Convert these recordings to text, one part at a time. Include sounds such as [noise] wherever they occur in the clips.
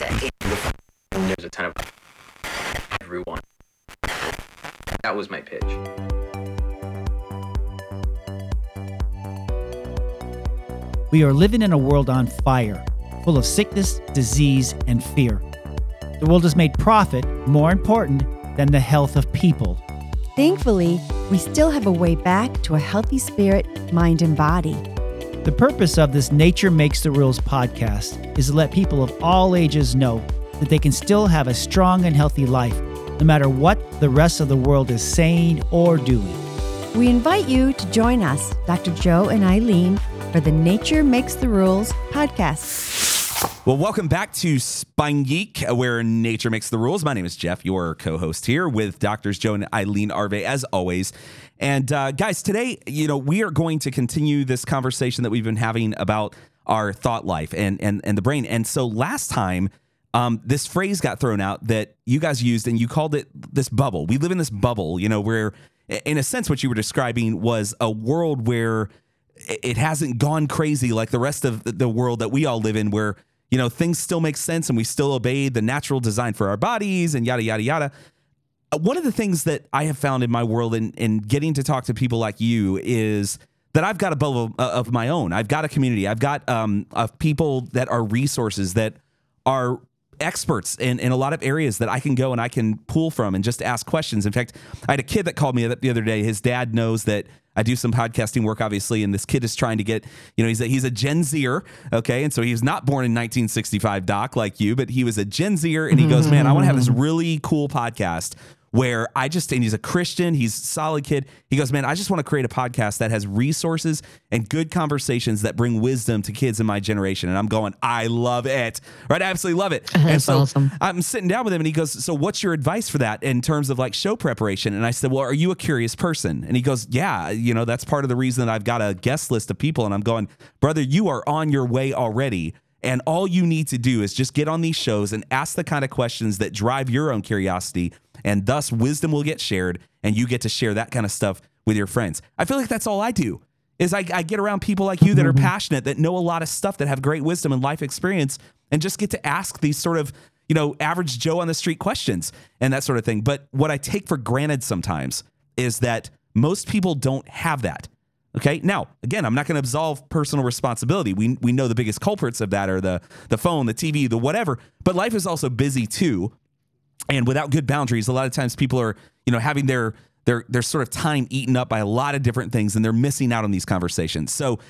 music. There's a ton of everyone. That was my pitch. We are living in a world on fire, full of sickness, disease, and fear. The world has made profit more important than the health of people. Thankfully, we still have a way back to a healthy spirit, mind, and body. The purpose of this Nature Makes the Rules podcast is to let people of all ages know that they can still have a strong and healthy life, no matter what the rest of the world is saying or doing. We invite you to join us, Dr. Joe and Ilene, for the Nature Makes the Rules podcast. Well, welcome back to Spine Geek, where nature makes the rules. My name is Jeff, your co host here with Doctors Joe and Ilene Arvay, as always. And uh, guys, today, you know, we are going to continue this conversation that we've been having about our thought life and, and, and the brain. And so last time, um, this phrase got thrown out that you guys used, and you called it this bubble. We live in this bubble, you know, where, in a sense, what you were describing was a world where it hasn't gone crazy like the rest of the world that we all live in, where you know things still make sense and we still obey the natural design for our bodies and yada yada yada. Uh, One of the things that I have found in my world and in, in getting to talk to people like you is that I've got a bubble of, of my own. I've got a community. I've got um, of people that are resources that are experts in, in a lot of areas that I can go and I can pull from and just ask questions. In fact, I had a kid that called me the other day. His dad knows that I do some podcasting work, obviously, and this kid is trying to get, you know, he's a, he's a Gen Zer, okay, and so he was not born in 1965, Doc, like you, but he was a Gen Zer, and he goes, man, I want to have this really cool podcast where I just, and he's a Christian, he's a solid kid. He goes, man, I just want to create a podcast that has resources and good conversations that bring wisdom to kids in my generation. And I'm going, I love it, right? I absolutely love it. and That's so awesome. I'm sitting down with him and he goes, So what's your advice for that in terms of like show preparation? And I said, Well, are you a curious person? And he goes, Yeah, you know, that's part of the reason that I've got a guest list of people. And I'm going, Brother, you are on your way already. And all you need to do is just get on these shows and ask the kind of questions that drive your own curiosity. And thus, wisdom will get shared, and you get to share that kind of stuff with your friends. I feel like that's all I do. Is I, I get around people like you that are mm-hmm. passionate, that know a lot of stuff, that have great wisdom and life experience, and just get to ask these sort of you know average Joe on the street questions and that sort of thing. But what I take for granted sometimes is that most people don't have that. Okay. Now, again, I'm not going to absolve personal responsibility. We we know the biggest culprits of that are the the phone, the TV, the whatever. But life is also busy too, and without good boundaries, a lot of times people are you know having their their their sort of time eaten up by a lot of different things, and they're missing out on these conversations. So,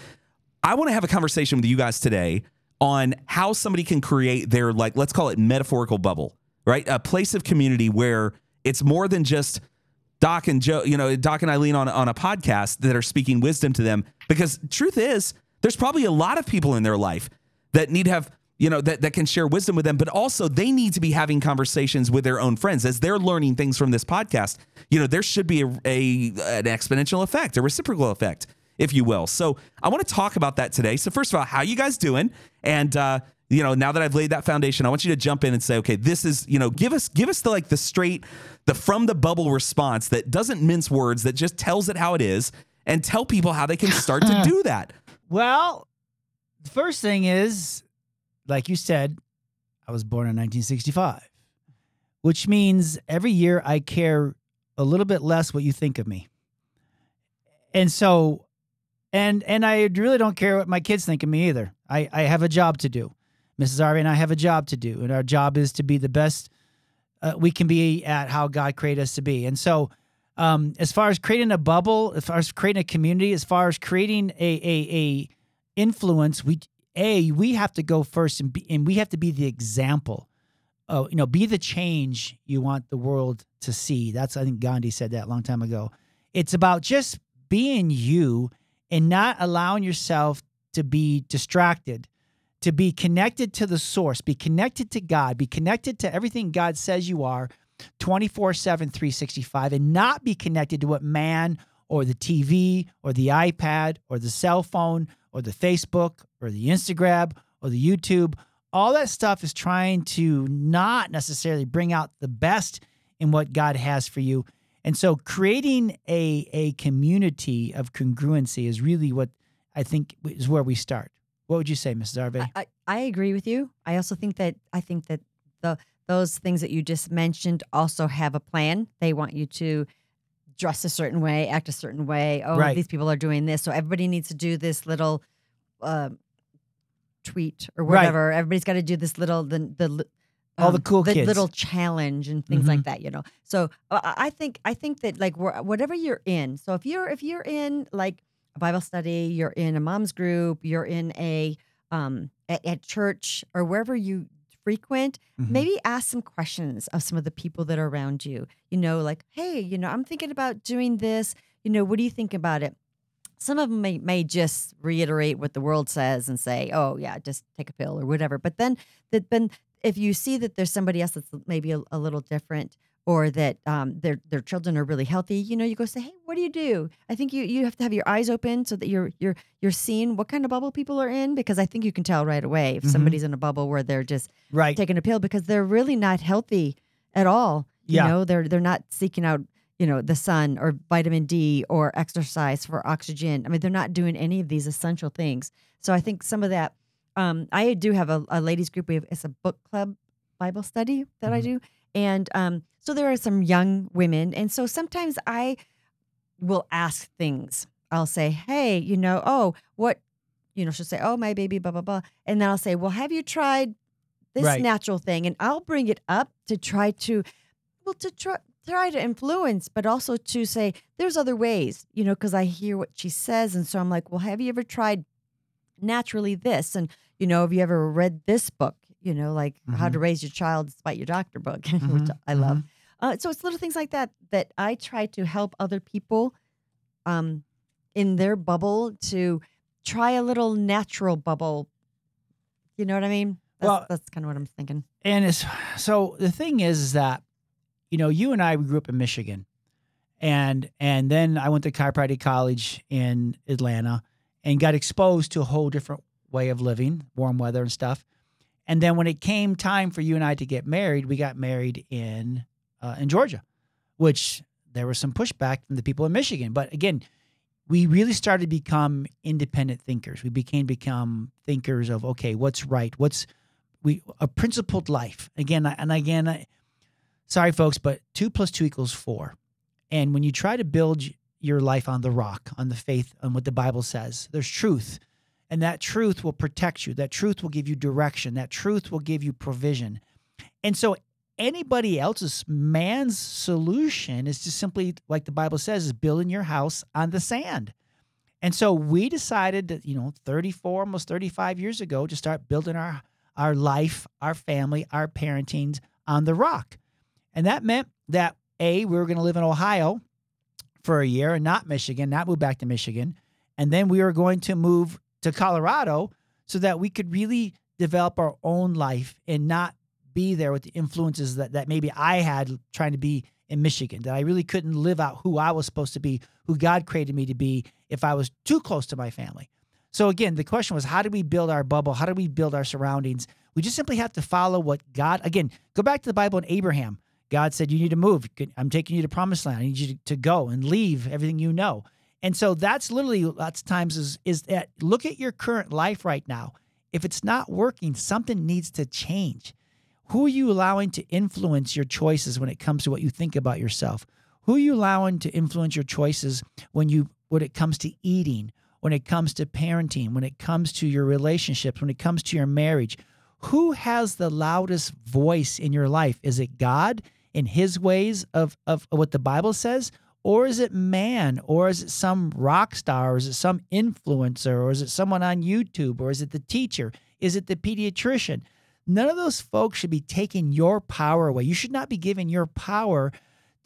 I want to have a conversation with you guys today on how somebody can create their like let's call it metaphorical bubble, right? A place of community where it's more than just Doc and Joe, you know, Doc and Ilene on on a podcast that are speaking wisdom to them. Because truth is, there's probably a lot of people in their life that need to have, you know, that, that can share wisdom with them, but also they need to be having conversations with their own friends as they're learning things from this podcast. You know, there should be a, a an exponential effect, a reciprocal effect, if you will. So I want to talk about that today. So first of all, how you guys doing? And uh, you know, now that I've laid that foundation, I want you to jump in and say, okay, this is, you know, give us give us the like the straight, the from the bubble response that doesn't mince words, that just tells it how it is, and tell people how they can start to uh. do that. Well, the first thing is, like you said, I was born in 1965, which means every year I care a little bit less what you think of me. And so, and and I really don't care what my kids think of me either. I, I have a job to do. Mrs. Arvay and I have a job to do, and our job is to be the best uh, we can be at how God created us to be. And so, um, as far as creating a bubble, as far as creating a community, as far as creating a a, a influence, we a we have to go first and be, and we have to be the example. Oh, you know, be the change you want the world to see. That's I think Gandhi said that a long time ago. It's about just being you and not allowing yourself to be distracted to be connected to the source, be connected to God, be connected to everything God says you are 24 7, 365, and not be connected to what man or the TV or the iPad or the cell phone or the Facebook or the Instagram or the YouTube. All that stuff is trying to not necessarily bring out the best in what God has for you. And so creating a, a community of congruency is really what I think is where we start What would you say, Mrs. Arvay? I, I, I agree with you. I also think that I think that the those things that you just mentioned also have a plan. They want you to dress a certain way, act a certain way. Oh, Right. these people are doing this, so everybody needs to do this little uh, tweet or Right. whatever. Everybody's got to do this little the the li- All the um, cool the kids. little challenge and things like that. You know. So uh, I think I think that like wh- whatever you're in. So if you're if you're in like a Bible study, you're in a mom's group, you're in a um at, at church or wherever you frequent, Mhm. maybe ask some questions of some of the people that are around you. You know, like, hey, you know, I'm thinking about doing this. You know, what do you think about it? Some of them may, may just reiterate what the world says and say, oh, yeah, just take a pill or whatever. But then, that then if you see that there's somebody else that's maybe a, a little different or that um, their their children are really healthy, you know, you go say, hey, what do you do? I think you you have to have your eyes open so that you're you're you're seeing what kind of bubble people are in because I think you can tell right away if Mhm. somebody's in a bubble where they're just Right. taking a pill because they're really not healthy at all. You Yeah. know, they're they're not seeking out, you know, the sun or vitamin D or exercise for oxygen. I mean, they're not doing any of these essential things. So I think some of that um I do have a, a ladies group. We have it's a book club Bible study that I Mhm. do. And um so there are some young women and so sometimes I will ask things. I'll say, "Hey, you know, oh, what you know, she'll say, "Oh, my baby, blah blah blah," and then I'll say, "Well, have you tried this Right. natural thing?" And I'll bring it up to try to, well, to try try to influence, but also to say, "There's other ways," you know, because I hear what she says, and so I'm like, "Well, have you ever tried naturally this?" And you know, have you ever read this book? You know, like How to Raise Your Child Despite Your Doctor book, [laughs] which Mhm, I love. Uh, so it's little things like that that I try to help other people um, in their bubble to try a little natural bubble. You know what I mean? That's, Well- that's kind of what I'm thinking. And it's so the thing is, is that you know you and I we grew up in Michigan, and and then I went to chiropractic college in Atlanta, and got exposed to a whole different way of living, warm weather and stuff. And then when it came time for you and I to get married, we got married in uh, in Georgia, which there was some pushback from the people in Michigan. But again, we really started to become independent thinkers. We became become thinkers of okay, what's right, what's we a principled life again and again I, sorry folks but two plus two equals four and when you try to build your life on the rock on the faith on what the bible says there's truth and that truth will protect you that truth will give you direction that truth will give you provision and so anybody else's man's solution is just simply like the bible says is building your house on the sand and so we decided that you know 34 almost 35 years ago to start building our our life, our family, our parenting on the rock. And that meant that A, we were going to live in Ohio for a year and not Michigan, not move back to Michigan. And then we were going to move to Colorado so that we could really develop our own life and not be there with the influences that, that maybe I had trying to be in Michigan, that I really couldn't live out who I was supposed to be, who God created me to be if I was too close to my family. So again, the question was, how do we build our bubble? How do we build our surroundings? We just simply have to follow what God. Again, go back to the Bible and Abraham. God said, "You need to move. I'm taking you to promised land. I need you to go and leave everything you know." And so that's literally lots of times is is that look at your current life right now. If it's not working, something needs to change. Who are you allowing to influence your choices when it comes to what you think about yourself? Who are you allowing to influence your choices when you when it comes to eating, when it comes to parenting, when it comes to your relationships, when it comes to your marriage? Who has the loudest voice in your life? Is it God in his ways of, of what the Bible says? Or is it man? Or is it some rock star? Or is it some influencer? Or is it someone on YouTube? Or is it the teacher? Is it the pediatrician? None of those folks should be taking your power away. You should not be giving your power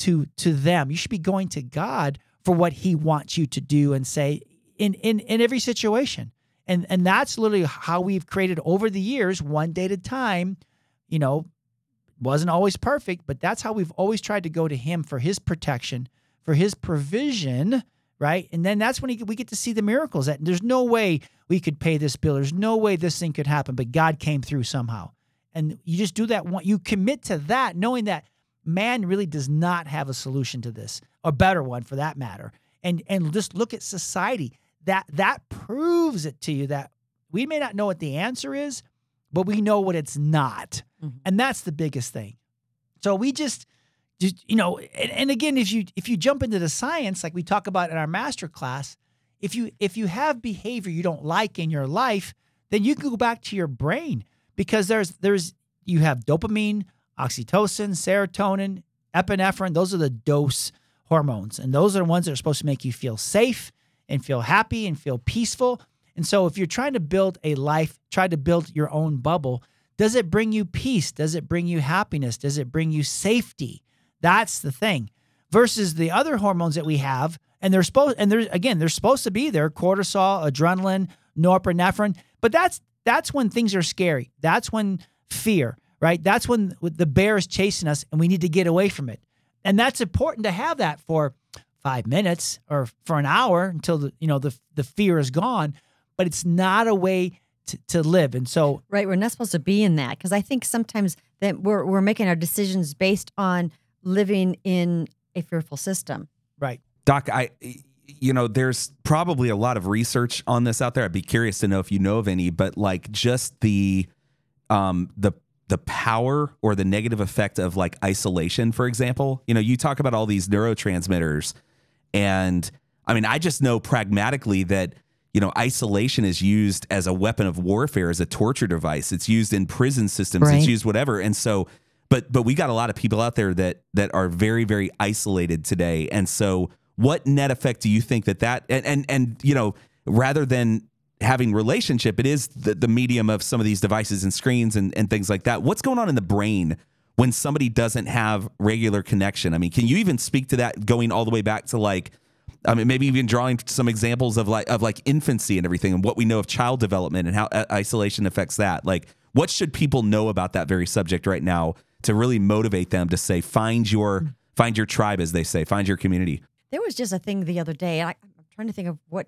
to to them. You should be going to God for what he wants you to do and say in in in every situation. And and that's literally how we've created over the years, one day at a time, you know, wasn't always perfect, but that's how we've always tried to go to him for his protection, for his provision, right? And then that's when he, we get to see the miracles. That there's no way we could pay this bill. There's no way this thing could happen, but God came through somehow. And you just do that one. You commit to that, knowing that man really does not have a solution to this, a better one for that matter. And and just look at society. That that proves it to you that we may not know what the answer is, but we know what it's not. Mhm. And that's the biggest thing. So we just just you know, and, and again if you if you jump into the science like we talk about in our master class, if you if you have behavior you don't like in your life, then you can go back to your brain because there's there's you have dopamine, oxytocin, serotonin, epinephrine. Those are the dose hormones, and those are the ones that are supposed to make you feel safe and feel happy and feel peaceful. And so, if you're trying to build a life, try to build your own bubble. Does it bring you peace? Does it bring you happiness? Does it bring you safety? That's the thing. Versus the other hormones that we have, and they're supposed, and there's again, they're supposed to be there: cortisol, adrenaline, norepinephrine. But that's that's when things are scary. That's when fear, right? That's when the bear is chasing us, and we need to get away from it. And that's important to have that for five minutes or for an hour until the you know the the fear is gone. But it's not a way to, to live. And so Right. We're not supposed to be in that because I think sometimes that we're we're making our decisions based on living in a fearful system. right. Doc, I, you know, there's probably a lot of research on this out there. I'd be curious to know if you know of any, but like just the, um, the the power or the negative effect of like isolation, for example. You know, you talk about all these neurotransmitters, and I mean, I just know pragmatically that you know isolation is used as a weapon of warfare, as a torture device. It's used in prison systems. Right. It's used whatever, and so. But but we got a lot of people out there that that are very very isolated today, and so what net effect do you think that that and and, and you know rather than having relationship it is the, the medium of some of these devices and screens and, and things like that. What's going on in the brain when somebody doesn't have regular connection? I mean can you even speak to that going all the way back to like i mean maybe even drawing some examples of like of like infancy and everything and what we know of child development and how isolation affects that. Like what should people know about that very subject right now to really motivate them to say find your find your tribe as they say find your community There was just a thing the other day. I, I'm trying to think of what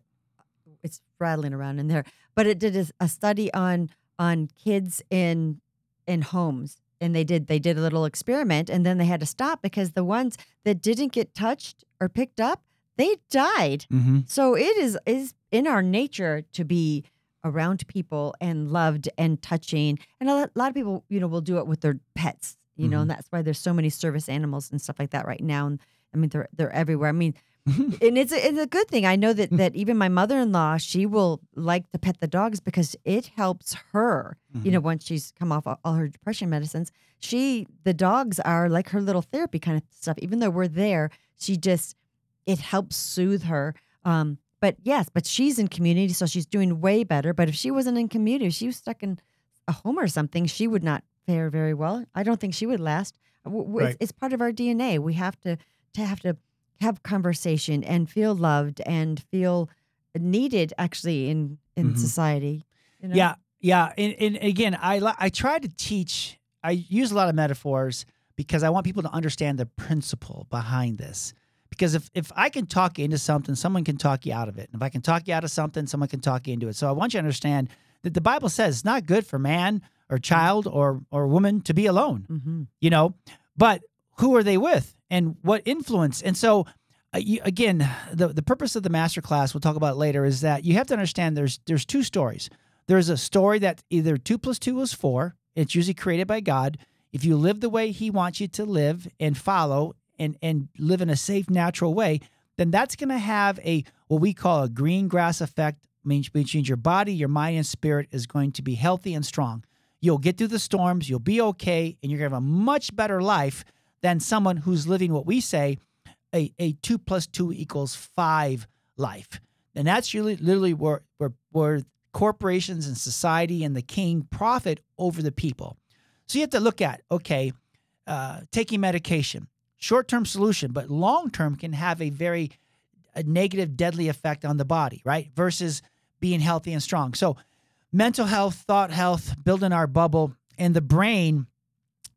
it's rattling around in there, but it did a, a study on on kids in in homes, and they did they did a little experiment, and then they had to stop because the ones that didn't get touched or picked up, they died. Mm-hmm. So it is is in our nature to be around people and loved and touching, and a lot, a lot of people, you know, will do it with their pets, you know, and that's why there's so many service animals and stuff like that right now. And I mean, they're they're everywhere. I mean, [laughs] and it's a, it's a good thing. I know that that even my mother in law, she will like to pet the dogs because it helps her. You know, once she's come off all all her depression medicines, she the dogs are like her little therapy kind of stuff. Even though we're there, she just it helps soothe her. Um, but yes, but she's in community, so she's doing way better. But if she wasn't in community, if she was stuck in a home or something, she would not fare very well. I don't think she would last. Right. It's, it's part of our DNA. We have to to have to have conversation and feel loved and feel needed actually in in Mhm. society. you know? Yeah, yeah. And, and again, I I try to teach. I use a lot of metaphors because I want people to understand the principle behind this. Because if if I can talk you into something, someone can talk you out of it. And if I can talk you out of something, someone can talk you into it. So I want you to understand that the Bible says it's not good for man or child or or woman to be alone Mhm. you know? But who are they with and what influence? And so uh, you, again the, the purpose of the master class we'll talk about later is that you have to understand there's there's two stories. There's a story that either two plus two is four. It's usually created by god. If you live the way he wants you to live and follow and and live in a safe natural way then that's going to have a what we call a green grass effect means which means your body your mind and spirit is going to be healthy and strong You'll get through the storms, you'll be okay, and you're to have a much better life than someone who's living what we say a, a two plus two equals five life. And that's really literally where, where, where corporations and society and the king profit over the people. So you have to look at okay, uh, taking medication, short term solution, but long term can have a very a negative, deadly effect on the body, right? Versus being healthy and strong. So mental health, thought health, building our bubble, and the brain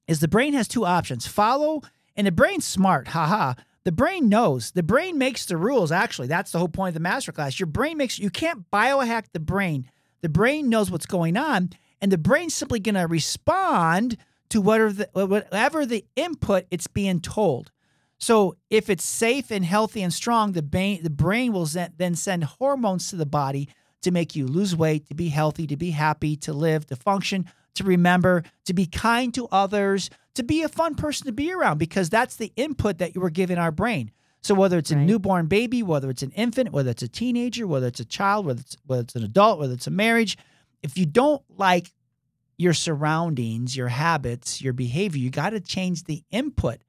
is the brain has two options follow, and the brain's smart, haha. The brain knows. The brain makes the rules, actually. That's the whole point of the masterclass. Your brain makes, you can't biohack the brain. The brain knows what's going on, and the brain's simply going to respond to whatever the, whatever the input it's being told. So if it's safe and healthy and strong, the brain the brain will then send hormones to the body to make you lose weight, to be healthy, to be happy, to live, to function, to remember, to be kind to others, to be a fun person to be around because that's the input that you were giving our brain. So whether it's a Right. newborn baby, whether it's an infant, whether it's a teenager, whether it's a child, whether it's whether it's an adult, whether it's a marriage, if you don't like your surroundings, your habits, your behavior, you got to change the input.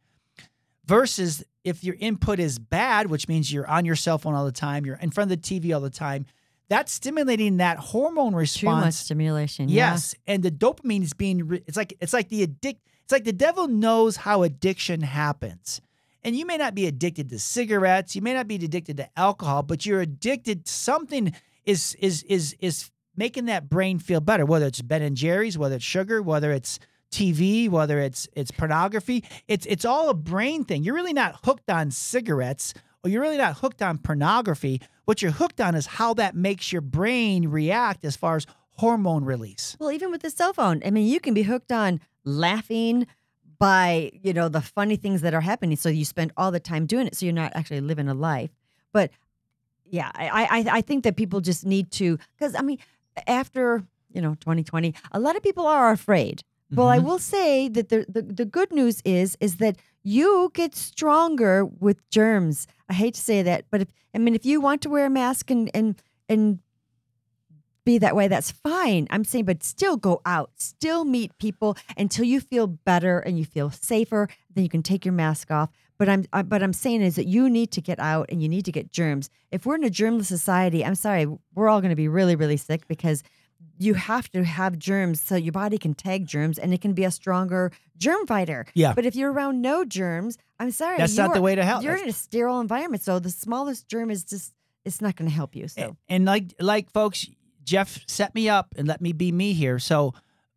Versus if your input is bad, which means you're on your cell phone all the time, you're in front of the TV all the time, that's stimulating that hormone Too much response stimulation. yeah. Yes, and the dopamine is being. Re- it's like it's like the addict. It's like the devil knows how addiction happens, and you may not be addicted to cigarettes. You may not be addicted to alcohol, but you're addicted. To something is is is is making that brain feel better. Whether it's Ben and Jerry's, whether it's sugar, whether it's TV, whether it's it's pornography. It's it's all a brain thing. You're really not hooked on cigarettes, or you're really not hooked on pornography. What you're hooked on is how that makes your brain react as far as hormone release. Well, even with the cell phone, I mean, you can be hooked on laughing by, you know, the funny things that are happening. So you spend all the time doing it. So you're not actually living a life. But yeah, I, I, I think that people just need to, because I mean, after, you know, 2020, a lot of people are afraid. Well, I Mhm. will say that the, the the good news is is that you get stronger with germs. I hate to say that, but if, I mean, if you want to wear a mask and and and be that way, that's fine. I'm saying, but still go out, still meet people until you feel better and you feel safer. Then you can take your mask off. But I'm I, but I'm saying is that you need to get out and you need to get germs. If we're in a germless society, I'm sorry, we're all going to be really really sick because you have to have germs so your body can tag germs and it can be a stronger germ fighter. Yeah. But if you're around no germs, I'm sorry, That's not the way to help. You're in a sterile environment, so the smallest germ is just it's not going to help you. So And, and like like folks, Jeff set me up and let me be me here. So,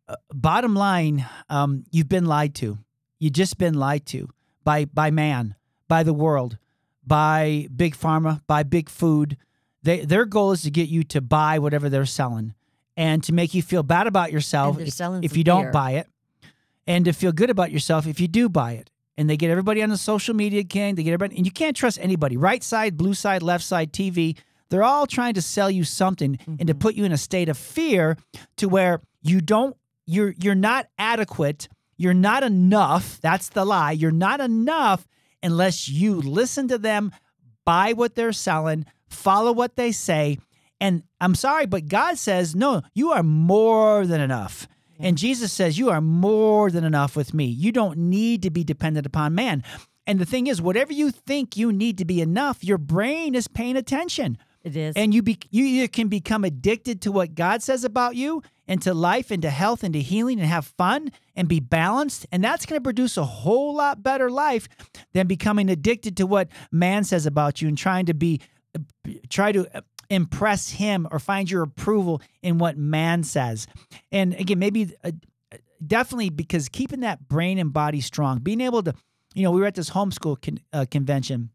uh, bottom line, um, you've been lied to. You've just been lied to by by man, by the world, by big pharma, by big food. They their goal is to get you to buy whatever they're selling, and to make you feel bad about yourself if, if you don't fear. buy it, and to feel good about yourself if you do buy it. And they get everybody on the social media king. They get everybody, and you can't trust anybody. Right side, blue side, left side, TV. They're all trying to sell you something and to put you in a state of fear to where you don't you're you're not adequate, you're not enough. That's the lie. You're not enough unless you listen to them, buy what they're selling, follow what they say. And I'm sorry, but God says, "No, you are more than enough." And Jesus says, You are more than enough with me. You don't need to be dependent upon man. And the thing is, whatever you think you need to be enough, your brain is paying attention. it is. And you be, you either can become addicted to what God says about you and to life and to health and to healing and have fun and be balanced. And that's going to produce a whole lot better life than becoming addicted to what man says about you and trying to be uh, try to uh, impress him or find your approval in what man says. And again, maybe uh, definitely because keeping that brain and body strong, being able to, you know, we were at this homeschool con- uh, convention,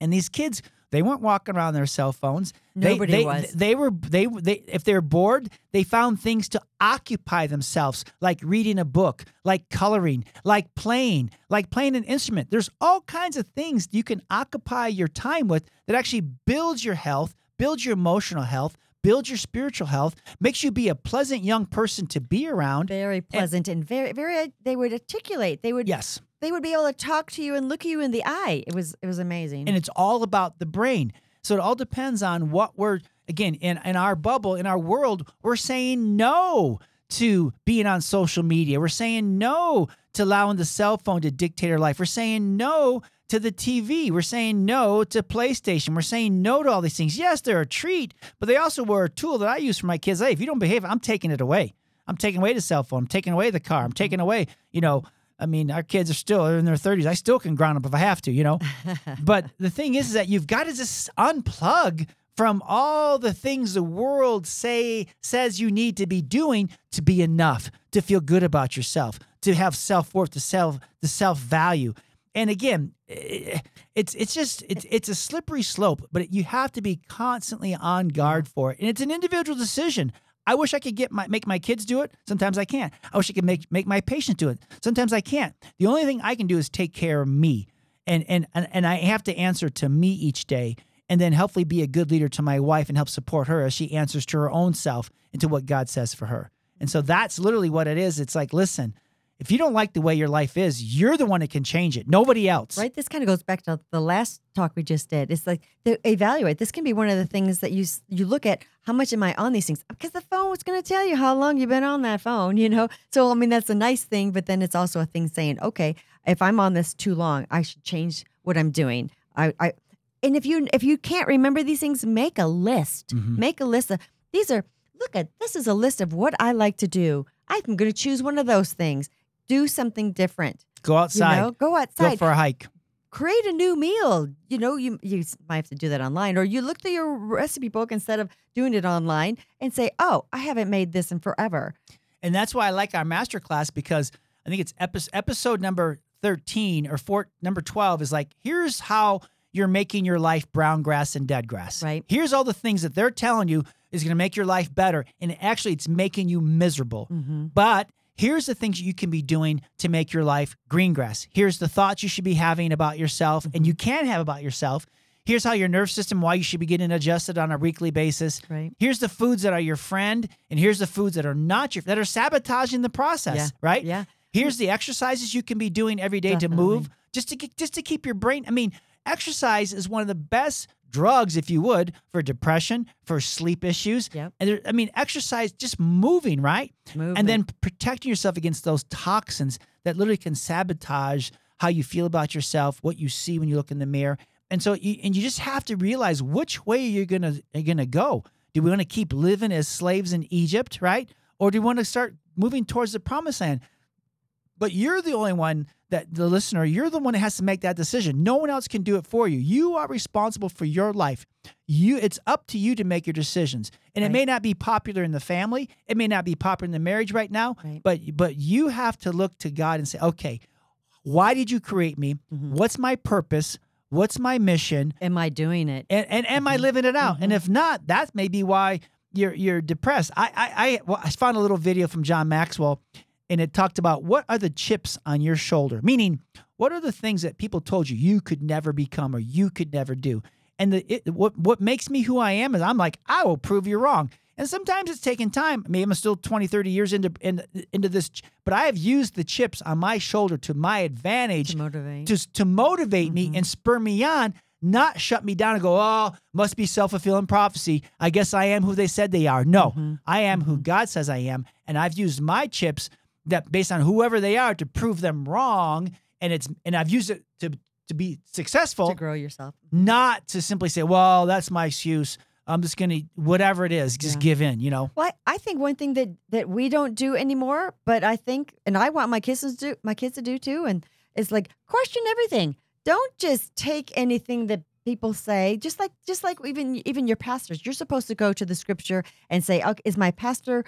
and these kids they weren't walking around their cell phones. They- Nobody they, was. They were they they if they're bored, they found things to occupy themselves, like reading a book, like coloring, like playing, like playing an instrument. There's all kinds of things you can occupy your time with that actually builds your health, builds your emotional health, builds your spiritual health, makes you be a pleasant young person to be around. very pleasant and, very very uh, they would articulate. They would Yes. they would be able to talk to you and look you in the eye. It was it was amazing. and it's all about the brain. So it all depends on what we're again in in our bubble in our world. We're saying no to being on social media. We're saying no to allowing the cell phone to dictate our life. We're saying no to the TV. We're saying no to PlayStation. We're saying no to all these things. Yes, they're a treat, but they also were a tool that I use for my kids. Hey, if you don't behave, I'm taking it away. I'm taking away the cell phone. I'm taking away the car. I'm taking away, you know, I mean, our kids are still in their 30s. I still can ground up if I have to, you know. [laughs] but the thing is, is that you've got to just unplug from all the things the world say says you need to be doing to be enough, to feel good about yourself, to have self worth, to self the self value. And again, eh, it's it's just it's it's a slippery slope, but you have to be constantly on guard for it, and it's an individual decision. I wish I could get my make my kids do it. Sometimes I can't. I wish I could make make my patients do it. Sometimes I can't. The only thing I can do is take care of me, and and and, and I have to answer to me each day. and then hopefully be a good leader to my wife and help support her as she answers to her own self and to what God says for her. And so that's literally what it is. It's like, listen, if you don't like the way your life is, you're the one that can change it, nobody else. Right. This kind of goes back to the last talk we just did. It's like evaluate. This can be one of the things that you you look at. How much am I on these things? Because the phone is going to tell you how long you've been on that phone. You know. So I mean, that's a nice thing, but then it's also a thing saying, okay, if I'm on this too long, I should change what I'm doing. I, I and if you if you can't remember these things, make a list. Mhm. Make a list of these are. Look at this is a list of what I like to do. I'm going to choose one of those things. Do something different. Go outside, You know, go go outside for a hike. create a new meal. You know, you you might have to do that online, or you look through your recipe book instead of doing it online and say, "Oh, I haven't made this in forever." And that's why I like our master class because I think it's epi- episode number 13 or four, number 12 is like, here's how you're making your life brown grass and dead grass. Right. Here's all the things that they're telling you is going to make your life better. And actually, it's making you miserable. Mm-hmm. But here's the things you can be doing to make your life green grass. Here's the thoughts you should be having about yourself and mm-hmm. you can have about yourself. Here's how your nerve system, why you should be getting adjusted on a weekly basis. Right. Here's the foods that are your friend, and here's the foods that are not your that are sabotaging the process. Yeah. Right. Yeah. Here's the exercises you can be doing every day to move, just to just to keep your brain. I mean, exercise is one of the best drugs, if you would, for depression, for sleep issues. Yep. And there, I mean, exercise, just moving, right? Movement. and then protecting yourself against those toxins that literally can sabotage how you feel about yourself, what you see when you look in the mirror. And so, you, and you just have to realize which way you're gonna you're gonna go. Do we want to keep living as slaves in Egypt, right? Or do we want to start moving towards the promised land? But you're the only one that the listener, you're the one that has to make that decision. No one else can do it for you. You are responsible for your life. You it's up to you to make your decisions. And it may not be popular in the family, it may not be popular in the marriage right now, Right. but but you have to look to God and say, "Okay, why did you create me? Mhm. What's my purpose? What's my mission? Am I doing it? And and am I Mhm. living it out? And Mhm. if not, that may be why you're you're depressed. I I I, well, I found a little video from John Maxwell, and it talked about what are the chips on your shoulder, meaning what are the things that people told you you could never become or you could never do. And the it, what what makes me who I am is I'm like I will prove you wrong. And sometimes it's taken time. Maybe I'm still 20, 30 years into into, into this, but I have used the chips on my shoulder to my advantage To motivate. to to motivate me Mhm. and spur me on, not shut me down and go, oh, must be self fulfilling prophecy. I guess I am who they said they are. No, Mhm. I am who God says I am, and I've used my chips that based on whoever they are to prove them wrong, and it's and I've used it to to be successful, to grow yourself. not to simply say, well, that's my excuse. I'm just gonna whatever it is, just Yeah. give in. You know, Well, I think one thing that that we don't do anymore, but I think, and I want my kids to do, my kids to do too, and it's like question everything. Don't just take anything that people say. Just like just like even even your pastors, you're supposed to go to the scripture and say, okay, is my pastor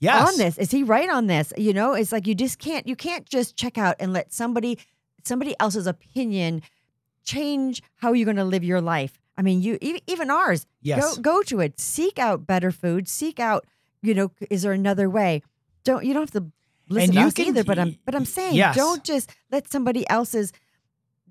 yes, on this? Is he right on this? You know, it's like you just can't you can't just check out and let somebody somebody else's opinion change how you're going to live your life. I mean, you even, ours. yes, Go go to it. Seek out better food. Seek out, you know, is there another way? Don't you don't have to listen to us can- either. But I'm but I'm saying yes. don't just let somebody else's,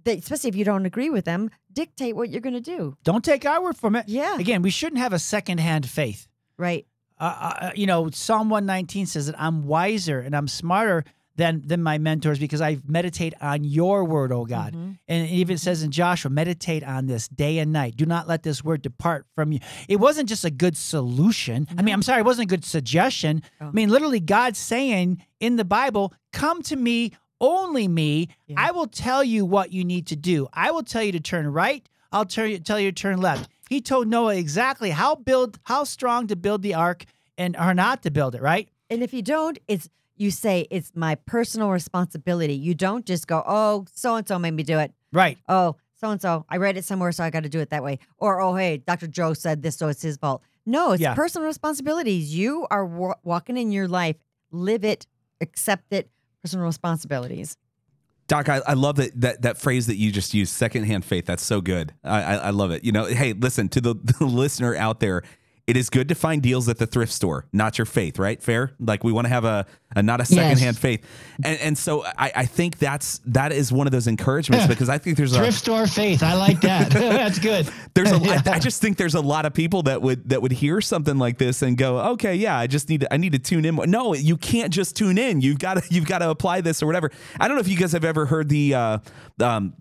especially if you don't agree with them, dictate what you're going to do. don't take our word from it. Yeah. Again, we shouldn't have a secondhand faith. Right. Uh, uh, you know, Psalm 119 says that I'm wiser and I'm smarter than than my mentors because I meditate on your word, oh God. Mhm. And it even says in Joshua, meditate on this day and night. Do not let this word depart from you. It wasn't just a good solution. I mean, I'm sorry, it wasn't a good suggestion. Oh. I mean, literally, God's saying in the Bible, come to me, only me. Yeah. I will tell you what you need to do. I will tell you to turn right. I'll tell you, tell you to turn left. He told Noah exactly how build, how strong to build the ark and or not to build it, right? And if you don't, it's you say it's my personal responsibility. You don't just go, oh, so and so made me do it. Right. Oh, so and so, I read it somewhere, so I got to do it that way. Or oh, hey, Dr. Joe said this, so it's his fault. No, it's Yeah. personal responsibilities. You are wa- walking in your life. Live it. Accept it. Personal responsibilities. Doc, I, I love that, that that phrase that you just used, secondhand faith. That's so good. I, I, I love it. You know, hey, listen to the, [laughs] the listener out there. It is good to find deals at the thrift store, not your faith, right? Fair? Like we want to have a, a not a secondhand faith. And and so I, I think that's that is one of those encouragements because I think there's a Thrift store faith. I like that. [laughs] That's good. there's a [laughs] I, I just think there's a lot of people that would that would hear something like this and go, okay, yeah, I just need to I need to tune in. No, you can't just tune in. You've got to you've got to apply this or whatever. I don't know if you guys have ever heard the uh, um,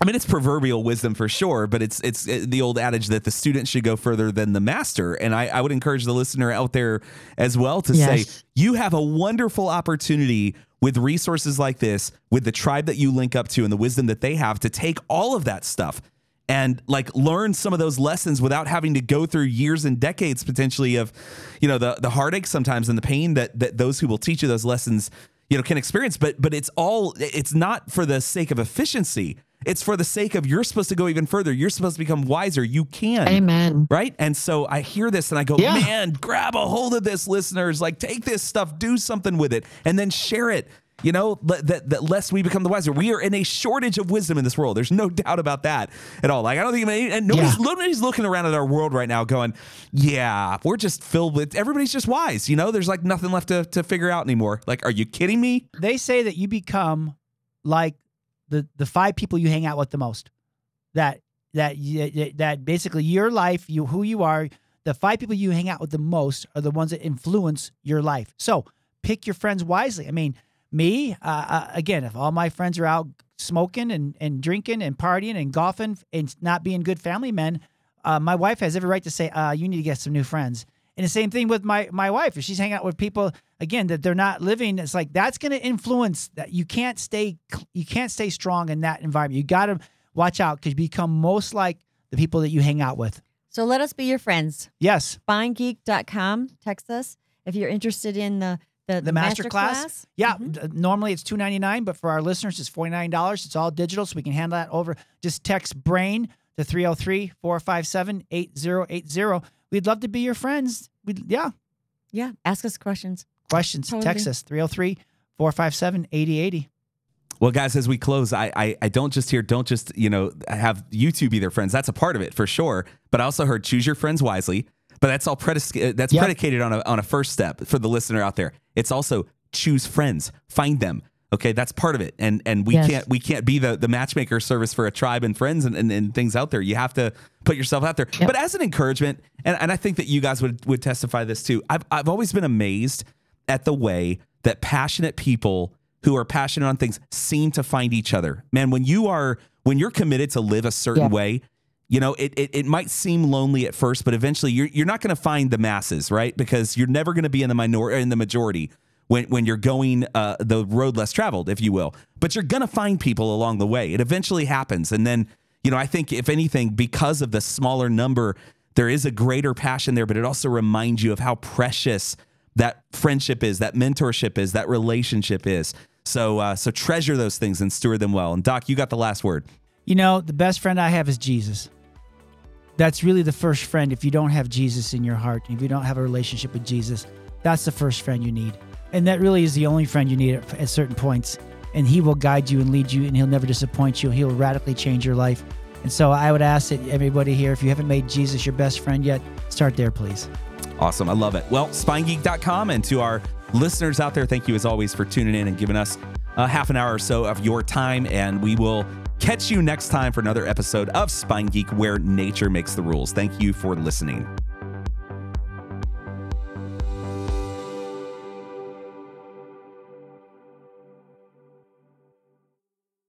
I mean, it's proverbial wisdom for sure, but it's it's the old adage that the student should go further than the master. And I, I would encourage the listener out there as well to Yes. say you have a wonderful opportunity with resources like this, with the tribe that you link up to and the wisdom that they have to take all of that stuff and like learn some of those lessons without having to go through years and decades potentially of you know the the heartache sometimes and the pain that that those who will teach you those lessons you know can experience but but it's all it's not for the sake of efficiency it's for the sake of you're supposed to go even further. You're supposed to become wiser. You can. Amen. right? And so i hear this and i go Yeah. man grab a hold of this listeners. Like take this stuff do something with it and then share it. You know let- that, that lest we become the wiser. We are in a shortage of wisdom in this world. There's no [laughs] doubt about that at all. Like i don't think any- and nobody's, Yeah. nobody's looking around at our world right now going yeah we're just filled with everybody's just wise. You know there's like nothing left to, to figure out anymore. Like are you kidding me? They say that you become like the the five people you hang out with the most. That that that basically your life, you who you are, the five people you hang out with the most are the ones that influence your life. So pick your friends wisely. I mean, me uh, uh, again, if all my friends are out smoking and and drinking and partying and golfing and not being good family men, uh, my wife has every right to say, uh, "You need to get some new friends." And the same thing with my my wife. If she's hanging out with people again that they're not living, it's like that's going to influence that. You can't stay you can't stay strong in that environment. You got to watch out because you become most like the people that you hang out with. So let us be your friends. Yes, Spinegeek.com. Text us if you're interested in the the, the master, class. class. Yeah, Mhm. normally it's two ninety nine, but for our listeners, it's forty nine dollars. It's all digital, so we can handle that over. Just text brain to 303-457-8080. We'd love to be your friends. We'd, yeah. Yeah. Ask us questions. Questions, Totally. text us 303-457-8080. Well, guys, as we close, I, I I don't just hear don't just you know have YouTube be their friends. That's a part of it for sure. But I also heard choose your friends wisely. But that's all predic- uh, that's Yep. predicated on a on a first step for the listener out there. It's also choose friends, find them. Okay, that's part of it. And and we Yes. can't we can't be the the matchmaker service for a tribe and friends and, and, and things out there. You have to put yourself out there. Yep. But as an encouragement, and, and I think that you guys would would testify this too. I've I've always been amazed at the way that passionate people who are passionate on things seem to find each other. Man, when you are when you're committed to live a certain Yeah. way, you know, it, it it might seem lonely at first, but eventually you're you're not going to find the masses, right? Because you're never going to be in the minority in the majority when when you're going uh, the road less traveled, if you will. But you're to find people along the way. It eventually happens, and then you know, I think if anything, because of the smaller number, there is a greater passion there, but it also reminds you of how precious that friendship is, that mentorship is, that relationship is. So uh, so treasure those things and steward them well. And Doc, you got the last word. You know, the best friend I have is Jesus. That's really the first friend. If you don't have Jesus in your heart, if you don't have a relationship with Jesus, that's the first friend you need. And that really is the only friend you need at, at certain points. And he will guide you and lead you, and he'll never disappoint you. He'll radically change your life. And so I would ask that everybody here, if you haven't made Jesus your best friend yet, start there, please. Awesome. I love it. Well, spinegeek.com. And to our listeners out there, thank you as always for tuning in and giving us a half an hour or so of your time. And we will catch you next time for another episode of Spine Geek, where nature makes the rules. Thank you for listening.